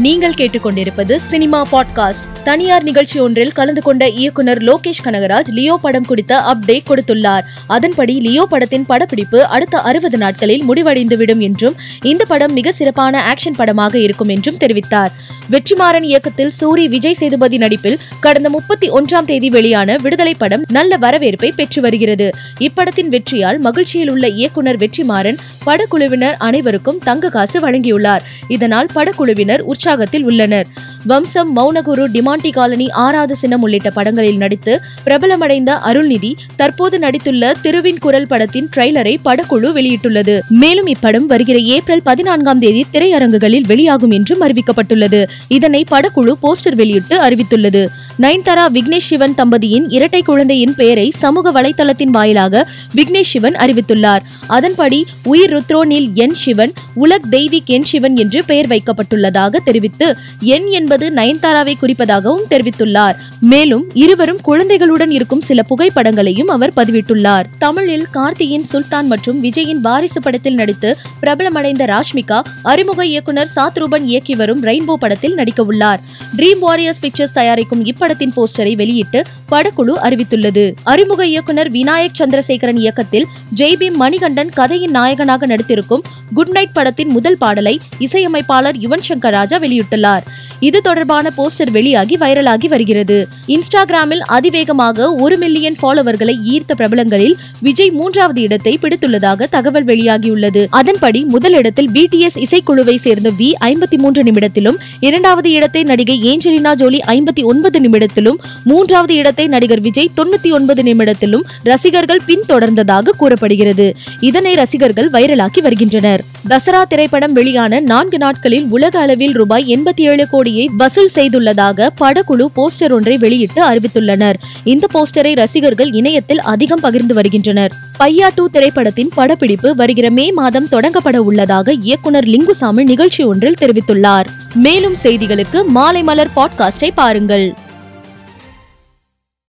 நீங்கள் கேட்டுக்கொண்டிருப்பது cinema podcast. தனியார் நிகழ்ச்சி ஒன்றில் கலந்து கொண்ட இயக்குனர் லோகேஷ் கனகராஜ் லியோ படம் குறித்த அப்டேட் கொடுத்துள்ளார். அதன்படி லியோ படத்தின் படப்பிடிப்பு அடுத்த அறுபது நாட்களில் முடிவடைந்துவிடும் என்றும் இந்த படம் மிக சிறப்பான ஆக்ஷன் படமாக இருக்கும் என்றும் தெரிவித்தார். வெற்றிமாறன் இயக்கத்தில் சூரி விஜய் சேதுபதி நடிப்பில் கடந்த முப்பத்தி ஒன்றாம் தேதி வெளியான விடுதலை படம் நல்ல வரவேற்பை பெற்று வருகிறது. இப்படத்தின் வெற்றியால் மகிழ்ச்சியில் உள்ள இயக்குனர் வெற்றிமாறன் படக்குழுவினர் அனைவருக்கும் தங்க காசு வழங்கியுள்ளார். இதனால் படக்குழுவினர் உற்சாகத்தில் உள்ளனர். வம்சம் மௌனகுரு டிமாண்டி காலனி ஆறாவது சின்னம் உள்ளிட்ட படங்களில் நடித்து பிரபலமடைந்த அருள்நிதி தற்போது நடித்துள்ள திருவின் குரல் படத்தின் ட்ரெய்லரை படக்குழு வெளியிட்டுள்ளது. மேலும் இப்படம் வருகிற ஏப்ரல் பதினான்காம் தேதி திரையரங்குகளில் வெளியாகும் என்றும் அறிவிக்கப்பட்டுள்ளது. இதனை படக்குழு போஸ்டர் வெளியிட்டு அறிவித்துள்ளது. நயன்தாரா விக்னேஷ் சிவன் தம்பதியின் இரட்டை குழந்தையின் பெயரை சமூக வலைதளத்தின் வாயிலாக விக்னேஷ் சிவன் அறிவித்துள்ளார். அதன்படி உயிர் ருத்ரோனில் என் சிவன் உலக் தெய்விக் என் சிவன் என்று பெயர் வைக்கப்பட்டுள்ளதாக தெரிவித்து என் என்பது நயன்தாராவை குறிப்பதாகவும் தெரிவித்துள்ளார். மேலும் இருவரும் குழந்தைகளுடன் இருக்கும் சில புகைப்படங்களையும் அவர் பதிவிட்டுள்ளார். தமிழில் கார்த்தியின் சுல்தான் மற்றும் விஜயின் வாரிசு படத்தில் நடித்து பிரபலமடைந்த ராஷ்மிகா அறிமுக இயக்குனர் சாத்ரூபன் இயக்கி வரும் ரெயின்போ படத்தில் நடிக்க உள்ளார் ட்ரீம் வாரியர்ஸ் பிக்சர்ஸ் தயாரிக்கும் திரைப்படத்தின் போஸ்டரை வெளியிட்டு படக்குழு அறிவித்துள்ளது. அறிமுக இயக்குனர் விநாயக் சந்திரசேகரன் இயக்கத்தில் ஜெய்பீம் மணிகண்டன் கதையின் நாயகனாக நடித்திருக்கும் குட் நைட் படத்தின் முதல் பாடலை இசையமைப்பாளர் யுவன் சங்கர் ராஜா வெளியிட்டுள்ளார். இது தொடர்பான போஸ்டர் வெளியாகி வைரலாகி வருகிறது. இன்ஸ்டாகிராமில் அதிவேகமாக ஒரு மில்லியன் ஃபாலோவர்களை ஈர்த்த பிரபலங்களில் விஜய் மூன்றாவது இடத்தை பிடித்துள்ளதாக தகவல் வெளியாகியுள்ளது. அதன்படி முதலிடத்தில் பிடிஎஸ் இசைக்குழுவை சேர்ந்த வி ஐம்பத்தி மூன்று நிமிடத்திலும் இரண்டாவது இடத்தை நடிகை ஏஞ்சலினா ஜோலி ஐம்பத்தி ஒன்பது நிமிடத்திலும் மூன்றாவது இடத்தை நடிகர் விஜய் தொண்ணூத்தி ஒன்பது நிமிடத்திலும் ரசிகர்கள் பின்தொடர்ந்ததாக கூறப்படுகிறது. இதனை ரசிகர்கள் வைரலாக்கி வருகின்றனர். தசரா திரைப்படம் வெளியான நான்கு நாட்களில் உலக அளவில் ரூபாய் எண்பத்தி ஏழு கோடியை வசூல் செய்துள்ளதாக படக்குழு போஸ்டர் ஒன்றை வெளியிட்டு அறிவித்துள்ளனர். இந்த போஸ்டரை ரசிகர்கள் இணையத்தில் அதிகம் பகிர்ந்து வருகின்றனர். பையா டூ திரைப்படத்தின் படப்பிடிப்பு வருகிற மே மாதம் தொடங்கப்பட உள்ளதாக இயக்குனர் லிங்குசாமி நிகழ்ச்சி ஒன்றில் தெரிவித்துள்ளார். மேலும் செய்திகளுக்கு மாலை மலர் பாட்காஸ்டை பாருங்கள்.